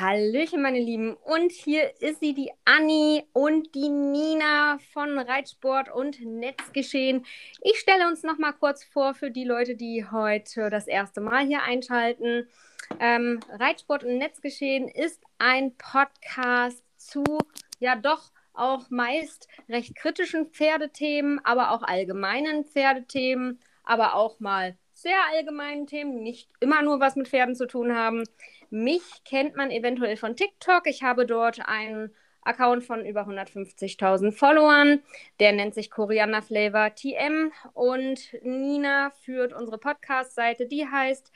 Hallöchen, meine Lieben. Und hier ist sie, die Anni und die Nina von Reitsport und Netzgeschehen. Ich stelle uns noch mal kurz vor für die Leute, die heute das erste Mal hier einschalten. Ähm, Reitsport und Netzgeschehen ist ein Podcast zu, ja doch, auch meist recht kritischen Pferdethemen, aber auch allgemeinen Pferdethemen, aber auch mal sehr allgemeinen Themen, nicht immer nur was mit Pferden zu tun haben. Mich kennt man eventuell von TikTok. Ich habe dort einen Account von über 150.000 Followern. Der nennt sich Koriander Flavor TM und Nina führt unsere Podcast-Seite, die heißt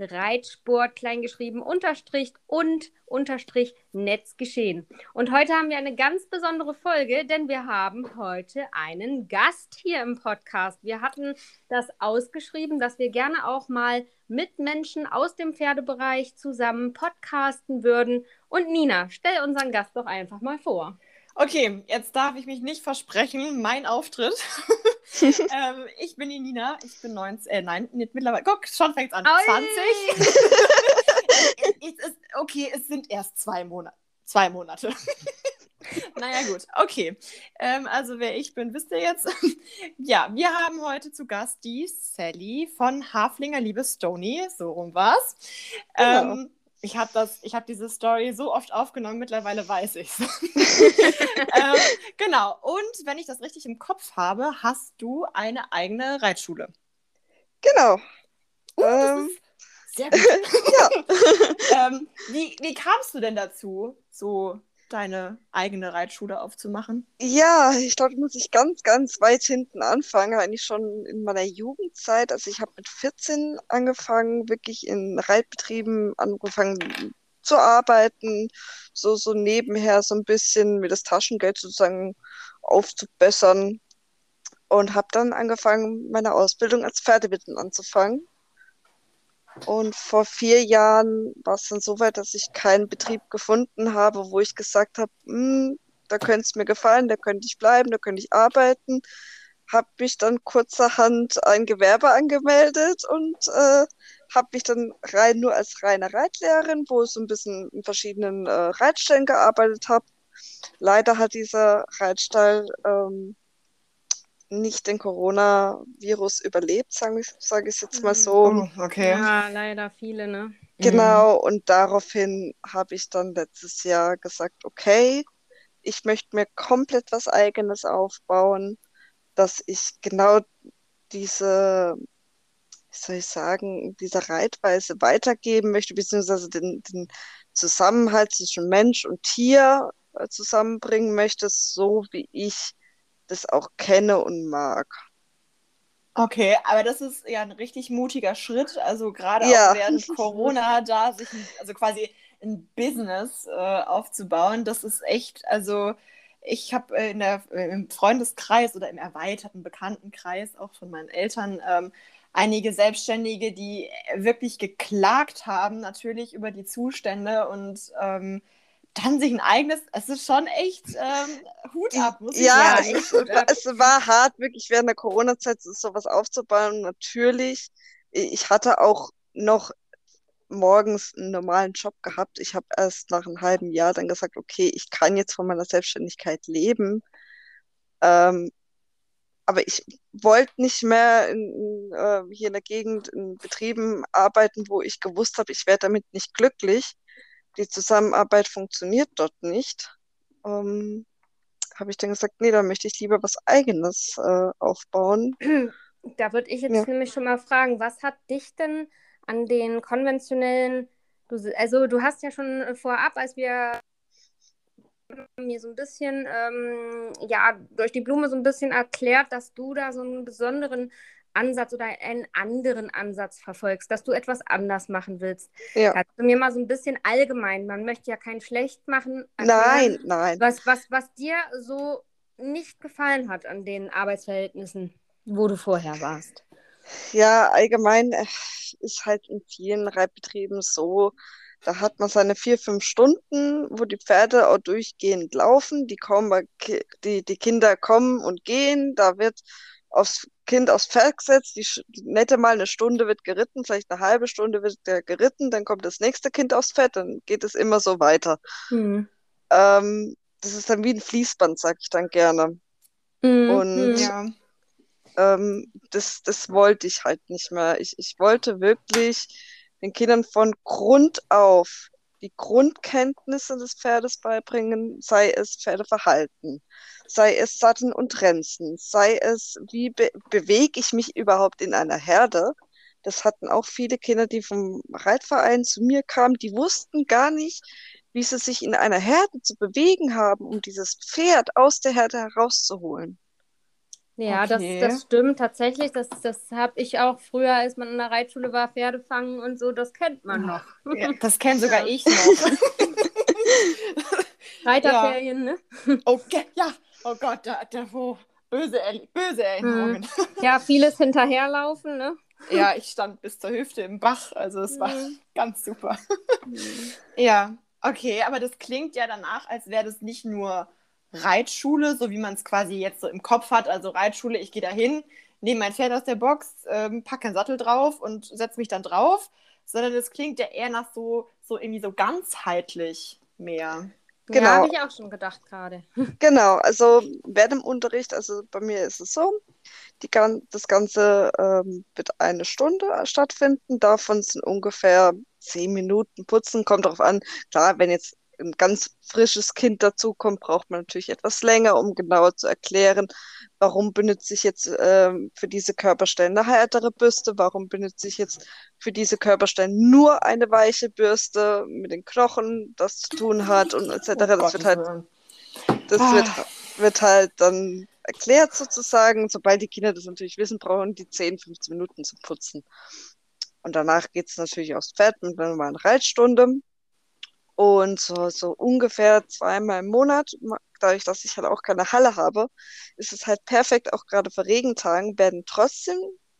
Reitsport kleingeschrieben unterstrich und unterstrich Netzgeschehen. Und heute haben wir eine ganz besondere Folge, denn wir haben heute einen Gast hier im Podcast. Wir hatten das ausgeschrieben, dass wir gerne auch mal mit Menschen aus dem Pferdebereich zusammen podcasten würden. Und Nina, stell unseren Gast doch einfach mal vor. Okay, jetzt darf ich mich nicht versprechen. Mein Auftritt. ähm, ich bin die Nina. Ich bin 19, äh, nein, nicht mittlerweile. Guck, schon fängt an. Oi. 20. es ist, okay, es sind erst zwei Monate. Zwei Monate. naja, gut. Okay. Ähm, also, wer ich bin, wisst ihr jetzt. ja, wir haben heute zu Gast die Sally von Haflinger Liebe Stony. So rum war's. Genau. Ähm, ich habe das, ich habe diese Story so oft aufgenommen, mittlerweile weiß ich ähm, genau. Und wenn ich das richtig im Kopf habe, hast du eine eigene Reitschule. Genau. Uh, ähm, sehr gut. ja. ähm, wie, wie kamst du denn dazu, so deine eigene Reitschule aufzumachen? Ja, ich glaube, muss ich ganz, ganz weit hinten anfangen. Eigentlich schon in meiner Jugendzeit. Also ich habe mit 14 angefangen, wirklich in Reitbetrieben angefangen zu arbeiten, so, so nebenher so ein bisschen mir das Taschengeld sozusagen aufzubessern und habe dann angefangen, meine Ausbildung als Pferdewitten anzufangen. Und vor vier Jahren war es dann so weit, dass ich keinen Betrieb gefunden habe, wo ich gesagt habe, hm, da könnte es mir gefallen, da könnte ich bleiben, da könnte ich arbeiten. Habe mich dann kurzerhand ein Gewerbe angemeldet und äh, habe mich dann rein nur als reine Reitlehrerin, wo ich so ein bisschen in verschiedenen äh, Reitstellen gearbeitet habe. Leider hat dieser Reitstall ähm, nicht den Coronavirus überlebt, sage ich, sag ich jetzt mal so. Oh, okay. Ja, leider viele, ne? Genau, mhm. und daraufhin habe ich dann letztes Jahr gesagt, okay, ich möchte mir komplett was eigenes aufbauen, dass ich genau diese, wie soll ich sagen, diese Reitweise weitergeben möchte, beziehungsweise den, den Zusammenhalt zwischen Mensch und Tier äh, zusammenbringen möchte, so wie ich das auch kenne und mag. Okay, aber das ist ja ein richtig mutiger Schritt. Also gerade ja. auch während Corona da sich also quasi ein Business äh, aufzubauen, das ist echt, also ich habe äh, in der, im Freundeskreis oder im erweiterten Bekanntenkreis auch von meinen Eltern ähm, einige Selbstständige, die wirklich geklagt haben, natürlich über die Zustände und ähm, dann sich ein eigenes, es ist schon echt ähm, Hut ab, muss ich ja, sagen. Ja, es, war, es war hart, wirklich während der Corona-Zeit sowas aufzubauen. Natürlich, ich hatte auch noch morgens einen normalen Job gehabt. Ich habe erst nach einem halben Jahr dann gesagt, okay, ich kann jetzt von meiner Selbstständigkeit leben. Ähm, aber ich wollte nicht mehr in, äh, hier in der Gegend in Betrieben arbeiten, wo ich gewusst habe, ich werde damit nicht glücklich die Zusammenarbeit funktioniert dort nicht, ähm, habe ich dann gesagt, nee, da möchte ich lieber was Eigenes äh, aufbauen. Da würde ich jetzt ja. nämlich schon mal fragen, was hat dich denn an den konventionellen, du, also du hast ja schon vorab, als wir mir so ein bisschen, ähm, ja, durch die Blume so ein bisschen erklärt, dass du da so einen besonderen Ansatz oder einen anderen Ansatz verfolgst, dass du etwas anders machen willst. Ja. Kannst du mir mal so ein bisschen allgemein, man möchte ja kein schlecht machen. Erklären, nein, nein. Was, was, was dir so nicht gefallen hat an den Arbeitsverhältnissen, wo du vorher warst. Ja, allgemein äh, ist halt in vielen Reitbetrieben so, da hat man seine vier, fünf Stunden, wo die Pferde auch durchgehend laufen, die, kommen, die, die Kinder kommen und gehen, da wird aufs Kind aufs Pferd gesetzt, die, die nette mal eine Stunde wird geritten, vielleicht eine halbe Stunde wird der geritten, dann kommt das nächste Kind aufs Pferd, dann geht es immer so weiter. Mhm. Ähm, das ist dann wie ein Fließband, sag ich dann gerne. Mhm. Und ja. ähm, das, das wollte ich halt nicht mehr. Ich, ich wollte wirklich den Kindern von Grund auf die Grundkenntnisse des Pferdes beibringen, sei es Pferdeverhalten, sei es Satteln und Renzen, sei es, wie be bewege ich mich überhaupt in einer Herde. Das hatten auch viele Kinder, die vom Reitverein zu mir kamen, die wussten gar nicht, wie sie sich in einer Herde zu bewegen haben, um dieses Pferd aus der Herde herauszuholen. Ja, okay. das, das stimmt tatsächlich. Das, das habe ich auch früher, als man in der Reitschule war, Pferde fangen und so, das kennt man noch. Ja, das kenne sogar ich noch. Reiterferien, ja. ne? Okay, ja. Oh Gott, da, da wo böse, böse Erinnerungen. Mhm. Ja, vieles hinterherlaufen, ne? Ja, ich stand bis zur Hüfte im Bach, also es mhm. war ganz super. Mhm. Ja, okay, aber das klingt ja danach, als wäre das nicht nur Reitschule, so wie man es quasi jetzt so im Kopf hat. Also Reitschule, ich gehe da hin, nehme mein Pferd aus der Box, ähm, packe einen Sattel drauf und setze mich dann drauf, sondern es klingt ja eher nach so, so irgendwie so ganzheitlich mehr. Genau. Ja, habe ich auch schon gedacht gerade. Genau, also während dem Unterricht, also bei mir ist es so, die, das Ganze ähm, wird eine Stunde stattfinden. Davon sind ungefähr zehn Minuten putzen. Kommt darauf an, klar, wenn jetzt ein ganz frisches Kind dazukommt, braucht man natürlich etwas länger, um genauer zu erklären, warum benutze ich jetzt äh, für diese Körperstellen eine härtere Bürste, warum benutze ich jetzt für diese Körperstellen nur eine weiche Bürste mit den Knochen, das zu tun hat und etc. Oh das wird halt, das ah. wird, wird halt dann erklärt sozusagen. Sobald die Kinder das natürlich wissen, brauchen die 10, 15 Minuten zu putzen. Und danach geht es natürlich aufs Pferd mit einer normalen Reitstunde. Und so, so ungefähr zweimal im Monat, dadurch, dass ich halt auch keine Halle habe, ist es halt perfekt, auch gerade für Regentagen, werden trotzdem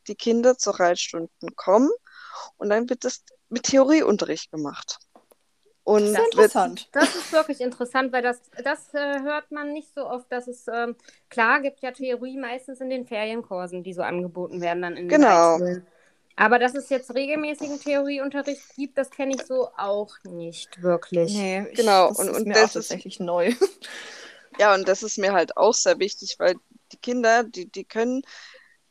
die Kinder zu Reitstunden kommen und dann wird das mit Theorieunterricht gemacht. Und das ist interessant. das ist wirklich interessant, weil das, das äh, hört man nicht so oft, dass es, ähm, klar, gibt ja Theorie meistens in den Ferienkursen, die so angeboten werden dann in den Genau. Reitschulen. Aber dass es jetzt regelmäßigen Theorieunterricht gibt, das kenne ich so auch nicht wirklich. Nee, ich, genau. Das und, ist und mir das auch tatsächlich ist, neu. Ja, und das ist mir halt auch sehr wichtig, weil die Kinder, die, die können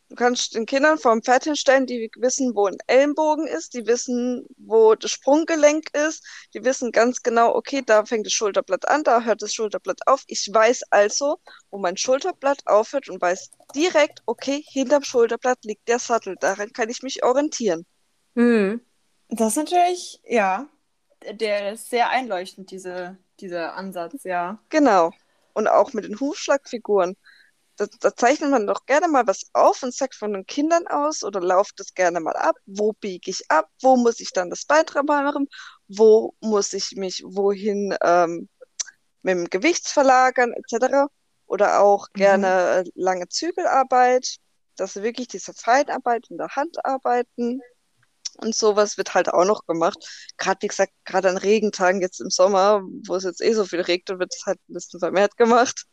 Du kannst den Kindern vor dem Pferd hinstellen, die wissen, wo ein Ellenbogen ist, die wissen, wo das Sprunggelenk ist, die wissen ganz genau, okay, da fängt das Schulterblatt an, da hört das Schulterblatt auf. Ich weiß also, wo mein Schulterblatt aufhört und weiß direkt, okay, hinterm Schulterblatt liegt der Sattel. Daran kann ich mich orientieren. Hm. Das ist natürlich, ja, der ist sehr einleuchtend, diese, dieser Ansatz, ja. Genau. Und auch mit den Hufschlagfiguren da, da, zeichnet man doch gerne mal was auf und sagt von den Kindern aus oder lauft das gerne mal ab. Wo biege ich ab? Wo muss ich dann das Bein dran machen? Wo muss ich mich wohin ähm, mit dem Gewicht verlagern etc. Oder auch mhm. gerne mhm. lange Zügelarbeit, dass sie wirklich diese Feinarbeit in der Hand arbeiten. Und sowas wird halt auch noch gemacht. Gerade, wie gesagt, gerade an Regentagen jetzt im Sommer, wo es jetzt eh so viel regnet, wird es halt ein bisschen vermehrt gemacht.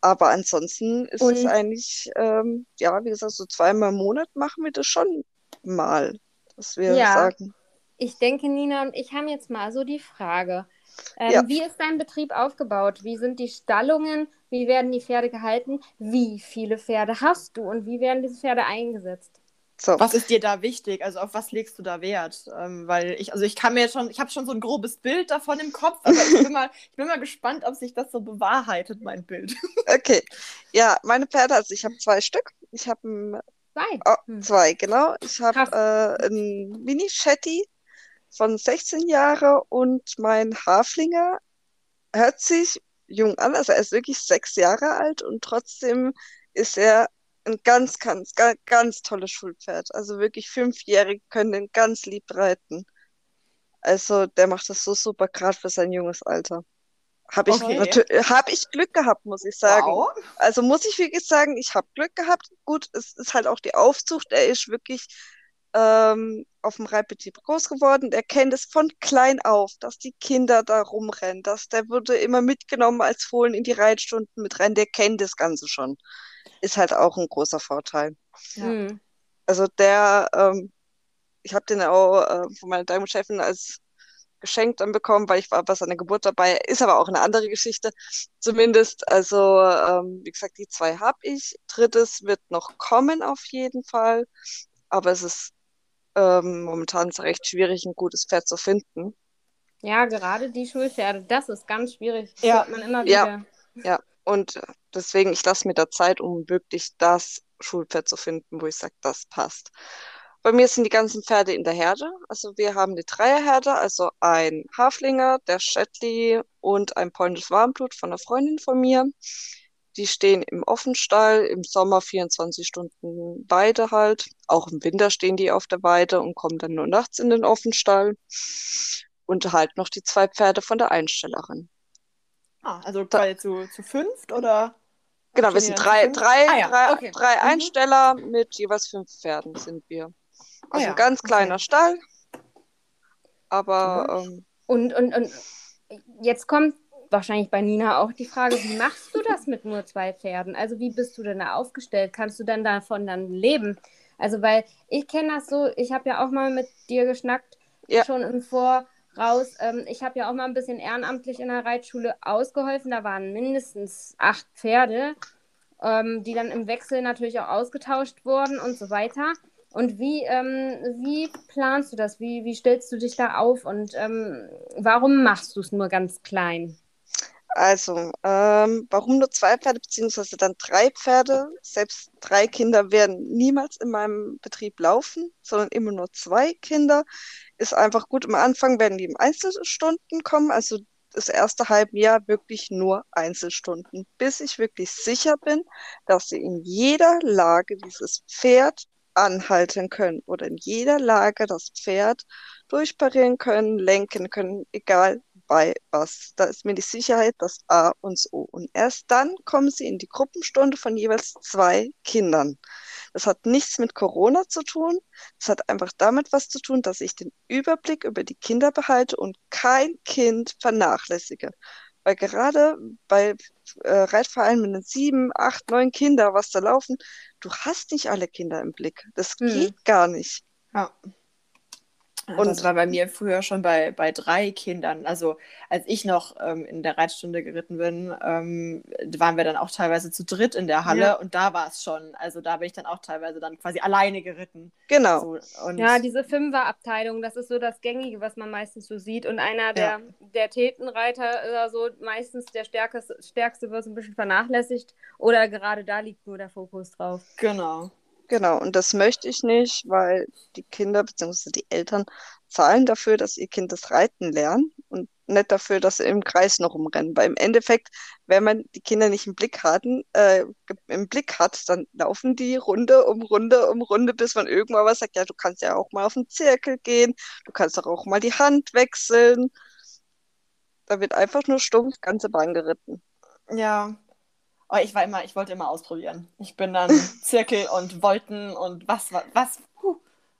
Aber ansonsten ist und, es eigentlich, ähm, ja, wie gesagt, so zweimal im Monat machen wir das schon mal, dass wir ja, sagen. Ich denke, Nina und ich haben jetzt mal so die Frage. Ähm, ja. Wie ist dein Betrieb aufgebaut? Wie sind die Stallungen? Wie werden die Pferde gehalten? Wie viele Pferde hast du und wie werden diese Pferde eingesetzt? So. Was ist dir da wichtig? Also auf was legst du da Wert? Ähm, weil ich, also ich kann mir schon, ich habe schon so ein grobes Bild davon im Kopf, aber ich bin mal, ich bin mal gespannt, ob sich das so bewahrheitet, mein Bild. Okay. Ja, meine Pferde, also ich habe zwei Stück. Ich habe zwei. Oh, hm. Zwei, genau. Ich habe äh, einen Mini-Shetty von 16 Jahren und mein Haflinger hört sich jung an, also er ist wirklich sechs Jahre alt und trotzdem ist er ein ganz, ganz, ganz, ganz tolles Schulpferd. Also wirklich Fünfjährige können den ganz lieb reiten. Also der macht das so super, gerade für sein junges Alter. Habe ich, okay. hab ich Glück gehabt, muss ich sagen. Wow. Also muss ich wirklich sagen, ich habe Glück gehabt. Gut, es ist halt auch die Aufzucht. Er ist wirklich ähm, auf dem Reitbetrieb groß geworden. Er kennt es von klein auf, dass die Kinder da rumrennen. Dass der wurde immer mitgenommen als Fohlen in die Reitstunden mit rein. Der kennt das Ganze schon. Ist halt auch ein großer Vorteil. Ja. Mhm. Also der, ähm, ich habe den auch äh, von meiner Diamond-Chefin als Geschenk dann bekommen, weil ich war bei seiner Geburt dabei. Ist aber auch eine andere Geschichte. Zumindest, also ähm, wie gesagt, die zwei habe ich. Drittes wird noch kommen auf jeden Fall. Aber es ist ähm, momentan ist recht schwierig, ein gutes Pferd zu finden. Ja, gerade die Schulpferde, das ist ganz schwierig. Das ja. man immer wieder. Ja, ja. und deswegen, ich lasse mir da Zeit, um wirklich das Schulpferd zu finden, wo ich sage, das passt. Bei mir sind die ganzen Pferde in der Herde. Also wir haben die Dreierherde, also ein Haflinger, der Shetly und ein polnisches Warmblut von einer Freundin von mir. Die stehen im Offenstall, im Sommer 24 Stunden Weide halt. Auch im Winter stehen die auf der Weide und kommen dann nur nachts in den Offenstall. Und halt noch die zwei Pferde von der Einstellerin. Ah, also quasi zu, zu fünft oder? Genau, wir sind drei, drei, ah, ja. drei, okay. drei mhm. Einsteller mit jeweils fünf Pferden sind wir. Ah also ah, ja. ein ganz kleiner okay. Stall. Aber. Ähm, und, und, und jetzt kommt wahrscheinlich bei Nina auch die Frage, wie machst du das mit nur zwei Pferden? Also wie bist du denn da aufgestellt? Kannst du dann davon dann leben? Also weil ich kenne das so, ich habe ja auch mal mit dir geschnackt, ja. schon im Voraus. Ähm, ich habe ja auch mal ein bisschen ehrenamtlich in der Reitschule ausgeholfen. Da waren mindestens acht Pferde, ähm, die dann im Wechsel natürlich auch ausgetauscht wurden und so weiter. Und wie, ähm, wie planst du das? Wie, wie stellst du dich da auf? Und ähm, warum machst du es nur ganz klein? Also, ähm, warum nur zwei Pferde, beziehungsweise dann drei Pferde? Selbst drei Kinder werden niemals in meinem Betrieb laufen, sondern immer nur zwei Kinder. Ist einfach gut. Am Anfang werden die im Einzelstunden kommen, also das erste halbe Jahr wirklich nur Einzelstunden, bis ich wirklich sicher bin, dass sie in jeder Lage dieses Pferd anhalten können oder in jeder Lage das Pferd durchparieren können, lenken können, egal bei was. Da ist mir die Sicherheit das A und O. Und erst dann kommen sie in die Gruppenstunde von jeweils zwei Kindern. Das hat nichts mit Corona zu tun. Das hat einfach damit was zu tun, dass ich den Überblick über die Kinder behalte und kein Kind vernachlässige. Weil gerade bei äh, Reitvereinen mit sieben, acht, neun Kinder, was da laufen, du hast nicht alle Kinder im Blick. Das hm. geht gar nicht. Ja. Und das war bei mir früher schon bei, bei drei Kindern. Also als ich noch ähm, in der Reitstunde geritten bin, ähm, waren wir dann auch teilweise zu dritt in der Halle ja. und da war es schon. Also da bin ich dann auch teilweise dann quasi alleine geritten. Genau. So, ja, diese Fünferabteilung, das ist so das Gängige, was man meistens so sieht. Und einer der, ja. der Tätenreiter ist so meistens der Stärkste, Stärkste wird ein bisschen vernachlässigt oder gerade da liegt nur der Fokus drauf. Genau. Genau, und das möchte ich nicht, weil die Kinder bzw. die Eltern zahlen dafür, dass ihr Kind das Reiten lernt und nicht dafür, dass sie im Kreis noch rumrennen. Weil im Endeffekt, wenn man die Kinder nicht im Blick hatten, äh, im Blick hat, dann laufen die Runde um Runde um Runde, bis man irgendwann was sagt, ja, du kannst ja auch mal auf den Zirkel gehen, du kannst doch auch mal die Hand wechseln. Da wird einfach nur stumpf ganze Bahn geritten. Ja, Oh, ich war immer, ich wollte immer ausprobieren. Ich bin dann Zirkel und Wolten und was, was, was. Huh.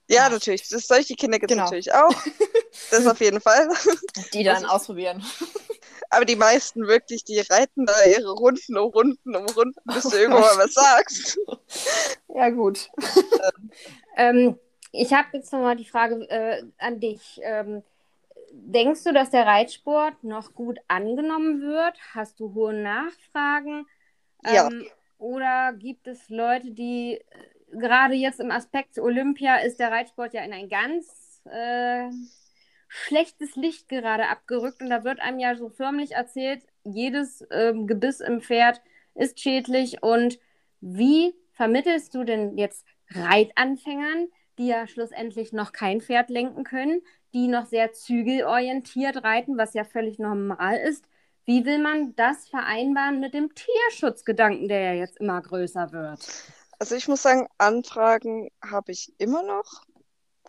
Ja, natürlich. Das, solche Kinder gibt es genau. natürlich auch. Das auf jeden Fall. Die dann also, ausprobieren. Aber die meisten wirklich, die reiten da ihre Runden um Runden um Runden, bis du irgendwann mal was sagst. Ja, gut. ähm, ich habe jetzt nochmal die Frage äh, an dich. Ähm, denkst du, dass der Reitsport noch gut angenommen wird? Hast du hohe Nachfragen? Ja. Ähm, oder gibt es Leute, die äh, gerade jetzt im Aspekt Olympia ist der Reitsport ja in ein ganz äh, schlechtes Licht gerade abgerückt und da wird einem ja so förmlich erzählt, jedes ähm, Gebiss im Pferd ist schädlich und wie vermittelst du denn jetzt Reitanfängern, die ja schlussendlich noch kein Pferd lenken können, die noch sehr zügelorientiert reiten, was ja völlig normal ist, wie will man das vereinbaren mit dem Tierschutzgedanken, der ja jetzt immer größer wird? Also ich muss sagen, Anfragen habe ich immer noch.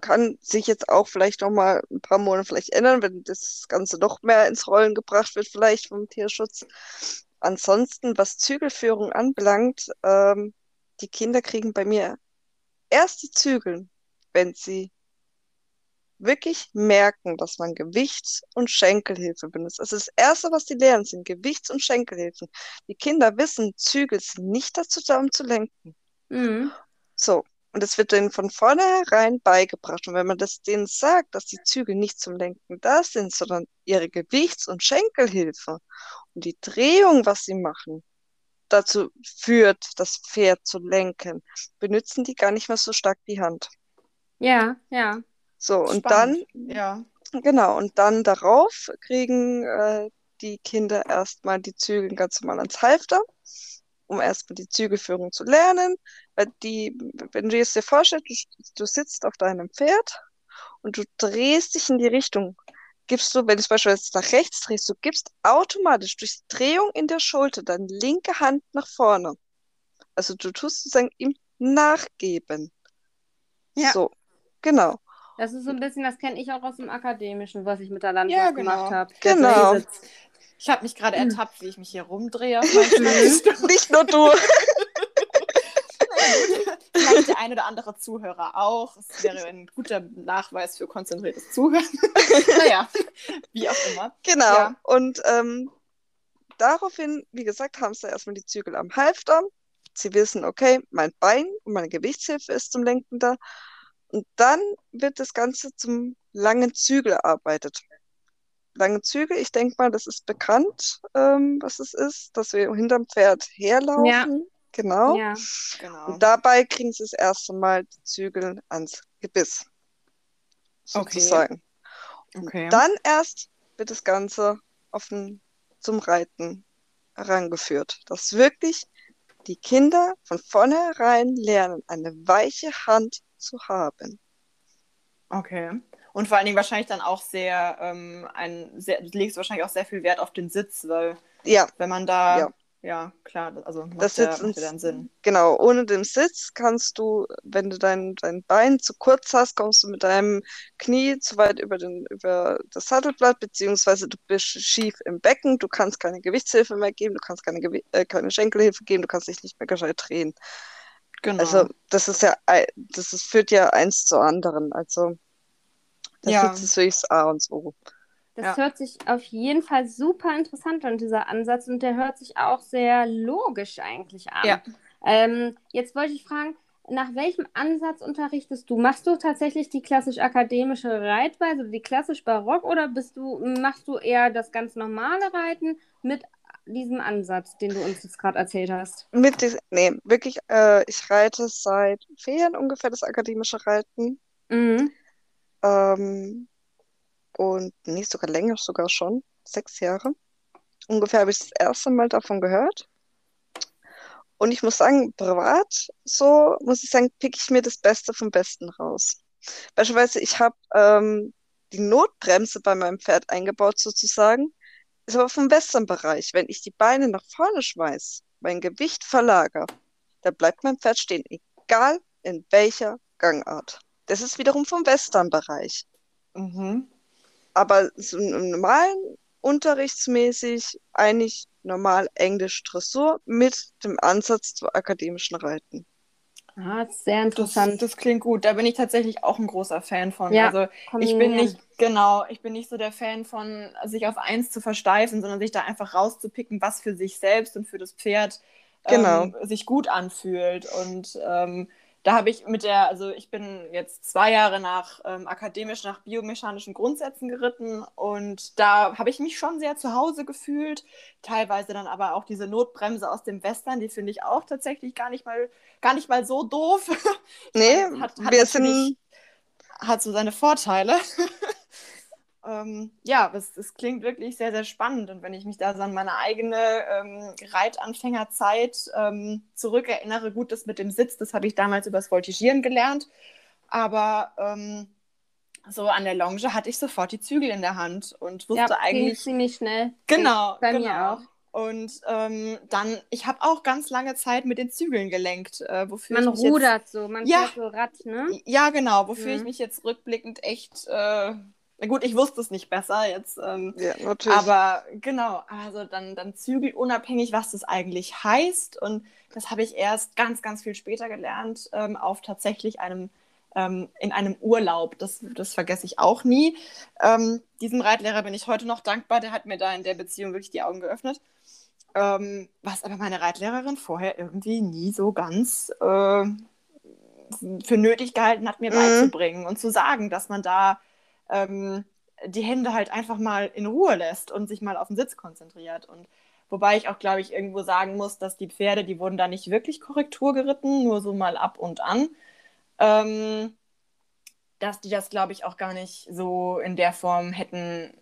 Kann sich jetzt auch vielleicht noch mal ein paar Monate vielleicht ändern, wenn das Ganze noch mehr ins Rollen gebracht wird, vielleicht vom Tierschutz. Ansonsten, was Zügelführung anbelangt, ähm, die Kinder kriegen bei mir erst die Zügel, wenn sie wirklich merken, dass man Gewichts- und Schenkelhilfe benutzt. Also das Erste, was die lernen, sind Gewichts- und Schenkelhilfen. Die Kinder wissen, Zügel sind nicht dazu da, um zu lenken. Mhm. So, und es wird denen von vornherein beigebracht. Und wenn man das denen sagt, dass die Zügel nicht zum Lenken da sind, sondern ihre Gewichts- und Schenkelhilfe und die Drehung, was sie machen, dazu führt, das Pferd zu lenken, benutzen die gar nicht mehr so stark die Hand. Ja, ja. So, und Spannend. dann, Ja. genau, und dann darauf kriegen äh, die Kinder erstmal die Zügel ganz normal ans Halfter, um erstmal die Zügelführung zu lernen. Weil die, wenn du es dir vorstellst, du, du sitzt auf deinem Pferd und du drehst dich in die Richtung. Gibst du, wenn du zum Beispiel jetzt nach rechts drehst, du gibst automatisch durch die Drehung in der Schulter deine linke Hand nach vorne. Also du tust sozusagen ihm nachgeben. Ja. So, genau. Das ist so ein bisschen, das kenne ich auch aus dem Akademischen, was ich mit der Landwirtschaft Ja, genau. gemacht habe. Genau. Ich habe mich gerade Mhm. ertappt, wie ich mich hier rumdrehe. Stuhl. Nicht nur du. Vielleicht der ein oder andere Zuhörer auch. Es wäre ein guter Nachweis für konzentriertes Zuhören. naja, wie auch immer. Genau. Ja. Und ähm, daraufhin, wie gesagt, haben sie erstmal die Zügel am Halfter. Sie wissen, okay, mein Bein und meine Gewichtshilfe ist zum Lenken da. Und dann wird das Ganze zum langen Zügel erarbeitet. Lange Zügel, ich denke mal, das ist bekannt, ähm, was es ist, dass wir hinterm Pferd herlaufen. Genau. Ja. Genau. Und dabei kriegen sie das erste Mal die Zügel ans Gebiss. Okay. Sozusagen. okay. Dann erst wird das Ganze auf den, zum Reiten herangeführt. Dass wirklich die Kinder von vornherein lernen, eine weiche Hand zu haben. Okay. Und vor allen Dingen wahrscheinlich dann auch sehr, ähm, ein, sehr, du legst wahrscheinlich auch sehr viel Wert auf den Sitz, weil Ja, wenn man da, Ja. ja, klar, also macht, Das ja, macht ja dann Sinn. genau. Ohne den Sitz kannst du, wenn du dein, dein Bein zu kurz hast, kommst du mit deinem Knie zu weit über, den, über das Sattelblatt, beziehungsweise du bist schief im Becken. Du kannst keine Gewichtshilfe mehr geben, du kannst keine, äh, keine Schenkelhilfe geben, du kannst dich nicht mehr gescheit drehen. Genau. Also das ist ja, das ist, führt ja eins zu anderen. Also das Ja. Ist wirklich das A und O. Das Ja. hört sich auf jeden Fall super interessant an, dieser Ansatz, und der hört sich auch sehr logisch eigentlich an. Ja. Ähm, jetzt wollte ich fragen, nach welchem Ansatz unterrichtest du? Machst du tatsächlich die klassisch-akademische Reitweise, die klassisch-barock, oder bist du, machst du eher das ganz normale Reiten mit diesem Ansatz, den du uns jetzt gerade erzählt hast? Mit dies- nee, wirklich, äh, ich reite seit vier Jahren ungefähr das akademische Reiten. Mhm. Ähm, und nicht sogar länger, sogar schon. Sechs Jahre. Ungefähr habe ich das erste Mal davon gehört. Und ich muss sagen, privat, so muss ich sagen, pick ich mir das Beste vom Besten raus. Beispielsweise, ich habe ähm, die Notbremse bei meinem Pferd eingebaut, sozusagen. Ist aber vom Western-Bereich. Wenn ich die Beine nach vorne schmeiß, mein Gewicht verlagere, dann bleibt mein Pferd stehen, egal in welcher Gangart. Das ist wiederum vom Western-Bereich. Mhm. Aber so im normalen unterrichtsmäßig eigentlich normal Englisch Dressur mit dem Ansatz zu akademischen Reiten. Ah, das sehr Das, interessant. das klingt gut. Da bin ich tatsächlich auch ein großer Fan von. Ja, Also ich bin nicht, genau, ich bin nicht so der Fan von, sich auf eins zu versteifen, sondern sich da einfach rauszupicken, was für sich selbst und für das Pferd Genau. ähm, sich gut anfühlt. Und ähm, da habe ich mit der, also ich bin jetzt zwei Jahre nach ähm, akademisch nach biomechanischen Grundsätzen geritten und da habe ich mich schon sehr zu Hause gefühlt. Teilweise dann aber auch diese Notbremse aus dem Western, die finde ich auch tatsächlich gar nicht mal, gar nicht mal so doof. Nee, Hat- hat wir sind, hat so seine Vorteile. ähm, ja, es, es klingt wirklich sehr, sehr spannend. Und wenn ich mich da so an meine eigene ähm, Reitanfängerzeit ähm, zurückerinnere, gut, das mit dem Sitz, das habe ich damals übers Voltigieren gelernt. Aber ähm, so an der Longe hatte ich sofort die Zügel in der Hand und wusste ja, eigentlich. ziemlich schnell. Genau, Bei mir genau. auch. Und ähm, dann, ich habe auch ganz lange Zeit mit den Zügeln gelenkt, äh, wofür Man ich mich jetzt rudert so, man Ja. fährt so Rad, ne? ja, genau, wofür ich Mhm. mich jetzt rückblickend echt, äh, na gut, ich wusste es nicht besser jetzt, ähm, ja, natürlich. aber genau, also dann, dann zügelunabhängig, was das eigentlich heißt und das habe ich erst ganz, ganz viel später gelernt, ähm, auf tatsächlich einem ähm, in einem Urlaub. Das, das vergesse ich auch nie. Ähm, diesem Reitlehrer bin ich heute noch dankbar. Der hat mir da in der Beziehung wirklich die Augen geöffnet. Ähm, was aber meine Reitlehrerin vorher irgendwie nie so ganz äh, für nötig gehalten hat, mir mhm. beizubringen und zu sagen, dass man da ähm, die Hände halt einfach mal in Ruhe lässt und sich mal auf den Sitz konzentriert. Und wobei ich auch, glaube ich, irgendwo sagen muss, dass die Pferde, die wurden da nicht wirklich Korrektur geritten, nur so mal ab und an. Ähm, dass die das, glaube ich, auch gar nicht so in der Form hätten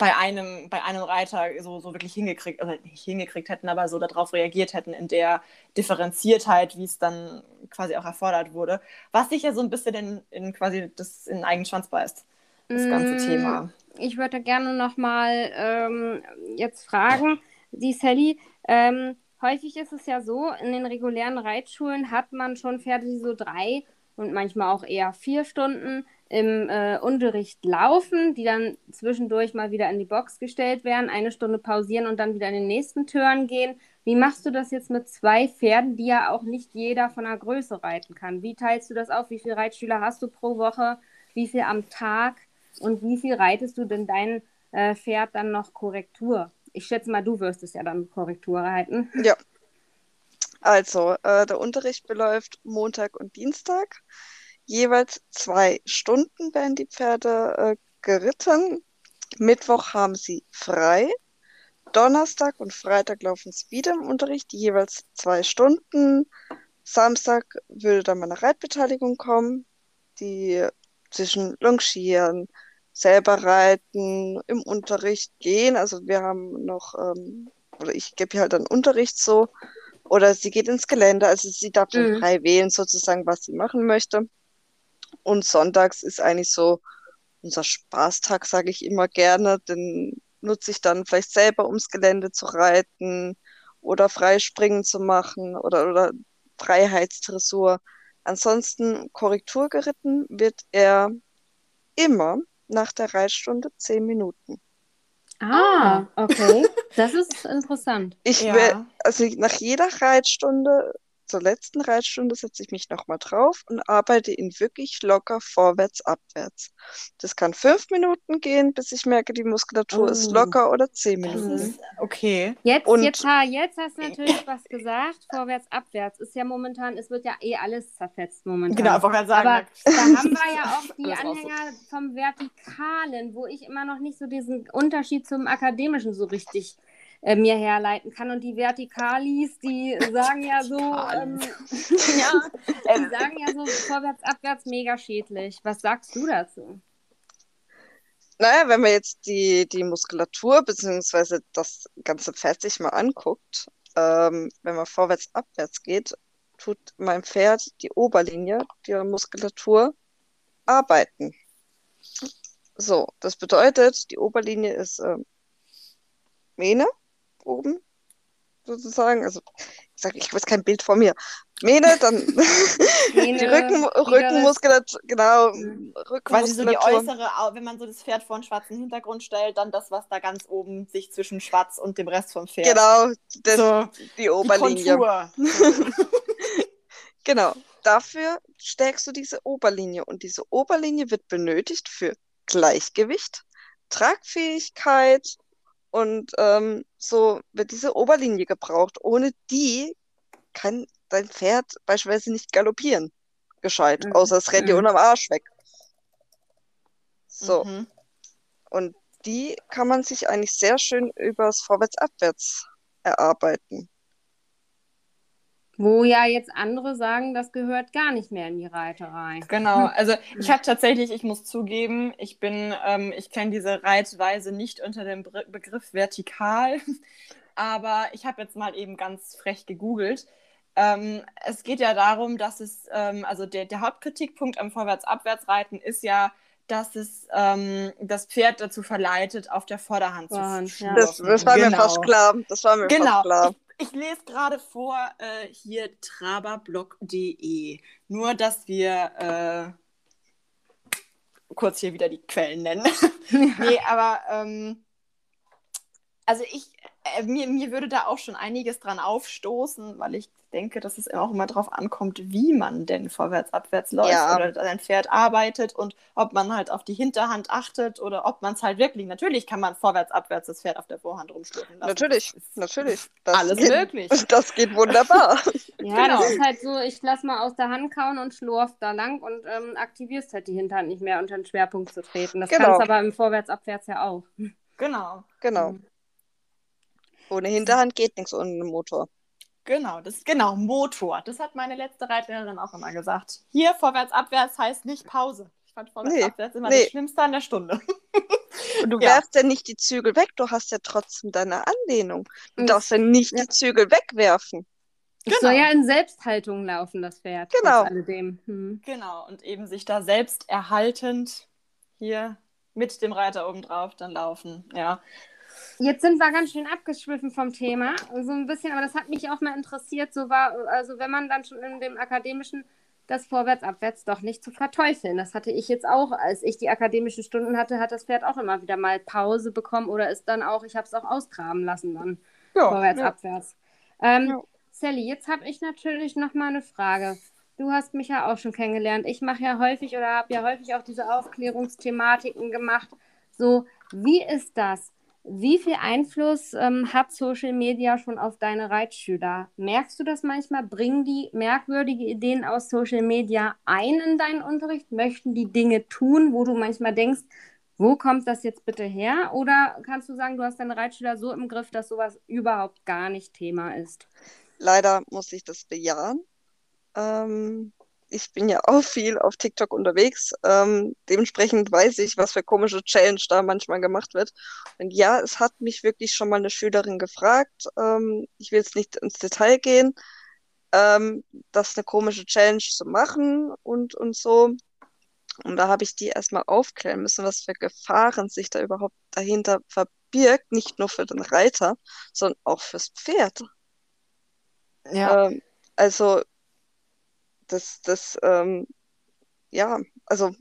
bei einem, bei einem Reiter so, so wirklich hingekriegt, also nicht hingekriegt hätten, aber so darauf reagiert hätten in der Differenziertheit, wie es dann quasi auch erfordert wurde. Was sich ja so ein bisschen in, in quasi das in den eigenen Schwanz beißt das ganze mm, Thema. Ich würde gerne nochmal ähm, jetzt fragen, die Sally, ähm, häufig ist es ja so, in den regulären Reitschulen hat man schon Pferde, die so drei und manchmal auch eher vier Stunden im äh, Unterricht laufen, die dann zwischendurch mal wieder in die Box gestellt werden, eine Stunde pausieren und dann wieder in den nächsten Turn gehen. Wie machst du das jetzt mit zwei Pferden, die ja auch nicht jeder von der Größe reiten kann? Wie teilst du das auf? Wie viele Reitschüler hast du pro Woche? Wie viel am Tag? Und wie viel reitest du denn dein äh, Pferd dann noch Korrektur? Ich schätze mal, du wirst es ja dann Korrektur reiten. Ja. Also, äh, der Unterricht beläuft Montag und Dienstag. Jeweils zwei Stunden werden die Pferde äh, geritten. Mittwoch haben sie frei. Donnerstag und Freitag laufen sie wieder im Unterricht, jeweils zwei Stunden. Samstag würde dann mal eine Reitbeteiligung kommen, die zwischen Longieren, selber reiten, im Unterricht gehen. Also wir haben noch, ähm, oder ich gebe hier halt dann Unterricht so, oder sie geht ins Gelände, also sie darf dann mhm. frei wählen sozusagen, was sie machen möchte. Und sonntags ist eigentlich so unser Spaßtag, sage ich immer gerne, den nutze ich dann vielleicht selber ums Gelände zu reiten oder Freispringen zu machen oder, oder Freiheitsdressur. Ansonsten Korrektur geritten wird er immer nach der Reitstunde zehn Minuten. Ah, okay. Das ist interessant. Ich ja. will, also nach jeder Reitstunde zur letzten Reitstunde setze ich mich nochmal drauf und arbeite ihn wirklich locker vorwärts, abwärts. Das kann fünf Minuten gehen, bis ich merke, die Muskulatur oh. ist locker oder zehn Minuten. Ist, okay. Jetzt, und, jetzt, jetzt hast du natürlich was gesagt, vorwärts, abwärts. Ist ja momentan, es wird ja eh alles zerfetzt momentan. Genau, ich gerade sagen. Aber da haben wir ja auch die Anhänger vom Vertikalen, wo ich immer noch nicht so diesen Unterschied zum Akademischen so richtig äh, mir herleiten kann. Und die Vertikalis, die sagen ja so, ähm, ja, die sagen ja so vorwärts, abwärts mega schädlich. Was sagst du dazu? Naja, wenn man jetzt die, die Muskulatur bzw. das ganze Pferd sich mal anguckt, ähm, wenn man vorwärts, abwärts geht, tut mein Pferd die Oberlinie der Muskulatur arbeiten. So, das bedeutet, die Oberlinie ist äh, Mähne oben, sozusagen. Also, ich sage, ich habe jetzt kein Bild vor mir. Mähne, dann Mähne, die Rücken, Rückenmuskulatur, genau. Mhm. Quasi so die äußere, wenn man so das Pferd vor einen schwarzen Hintergrund stellt, dann das, was da ganz oben sich zwischen schwarz und dem Rest vom Pferd. Genau, das, so, die Oberlinie. Die genau, dafür stärkst du diese Oberlinie und diese Oberlinie wird benötigt für Gleichgewicht, Tragfähigkeit, und ähm, so wird diese Oberlinie gebraucht. Ohne die kann dein Pferd beispielsweise nicht galoppieren. Gescheit. Mhm. Außer es rennt dir mhm. unterm Arsch weg. So. Mhm. Und die kann man sich eigentlich sehr schön übers Vorwärts-Abwärts erarbeiten. Wo ja jetzt andere sagen, das gehört gar nicht mehr in die Reiterei. Genau, also ich habe tatsächlich, ich muss zugeben, ich bin, ähm, ich kenne diese Reitweise nicht unter dem Be Begriff vertikal, aber ich habe jetzt mal eben ganz frech gegoogelt. Ähm, es geht ja darum, dass es, ähm, also der, der Hauptkritikpunkt am Vorwärts-Abwärts-Reiten ist ja, dass es ähm, das Pferd dazu verleitet, auf der Vorderhand zu ja. das, das, war genau. mir fast klar. Das war mir genau. fast klar. Ich lese gerade vor äh, hier traberblog.de. Nur, dass wir äh, kurz hier wieder die Quellen nennen. nee, aber ähm, also ich, äh, mir, mir würde da auch schon einiges dran aufstoßen, weil ich denke, dass es auch immer darauf ankommt, wie man denn vorwärts, abwärts läuft ja. oder sein Pferd arbeitet und ob man halt auf die Hinterhand achtet oder ob man es halt wirklich, natürlich kann man vorwärts, abwärts das Pferd auf der Vorhand rumstürzen lassen. Natürlich, natürlich. Das alles geht, möglich. Das geht wunderbar. ja, genau. das ist halt so, ich lass mal aus der Hand kauen und schlurf da lang und ähm, aktivierst halt die Hinterhand nicht mehr unter den Schwerpunkt zu treten. Das genau. kannst aber im Vorwärts, abwärts ja auch. Genau. Genau. Mhm. Ohne Hinterhand geht nichts ohne Motor. Genau, das genau Motor. Das hat meine letzte Reitlehrerin auch immer gesagt. Hier vorwärts, abwärts heißt nicht Pause. Ich fand vorwärts, nee, abwärts immer nee. das Schlimmste an der Stunde. Und du ja. werfst ja nicht die Zügel weg, du hast ja trotzdem deine Anlehnung. Du darfst ja nicht ja. die Zügel wegwerfen. Genau. Es soll ja in Selbsthaltung laufen, das Pferd. Genau. Hm. Genau, und eben sich da selbst erhaltend hier mit dem Reiter oben drauf dann laufen. Ja. Jetzt sind wir ganz schön abgeschwiffen vom Thema, so ein bisschen, aber das hat mich auch mal interessiert. So war, also wenn man dann schon in dem akademischen das Vorwärts, Abwärts doch nicht zu verteufeln. Das hatte ich jetzt auch, als ich die akademischen Stunden hatte, hat das Pferd auch immer wieder mal Pause bekommen oder ist dann auch, ich habe es auch ausgraben lassen dann. Ja, Vorwärts, ja. Abwärts. Ähm, ja. Sally, jetzt habe ich natürlich noch mal eine Frage. Du hast mich ja auch schon kennengelernt. Ich mache ja häufig oder habe ja häufig auch diese Aufklärungsthematiken gemacht. So, wie ist das? Wie viel Einfluss ähm, hat Social Media schon auf deine Reitschüler? Merkst du das manchmal? Bringen die merkwürdige Ideen aus Social Media ein in deinen Unterricht? Möchten die Dinge tun, wo du manchmal denkst, wo kommt das jetzt bitte her? Oder kannst du sagen, du hast deine Reitschüler so im Griff, dass sowas überhaupt gar nicht Thema ist? Leider muss ich das bejahen. Ähm, ich bin ja auch viel auf TikTok unterwegs. Ähm, dementsprechend weiß ich, was für komische Challenge da manchmal gemacht wird. Und ja, es hat mich wirklich schon mal eine Schülerin gefragt. Ähm, ich will jetzt nicht ins Detail gehen, ähm, das eine komische Challenge zu machen und, und so. Und da habe ich die erstmal aufklären müssen, was für Gefahren sich da überhaupt dahinter verbirgt. Nicht nur für den Reiter, sondern auch fürs Pferd. Ja. Ähm, also das, das, ähm, ja, also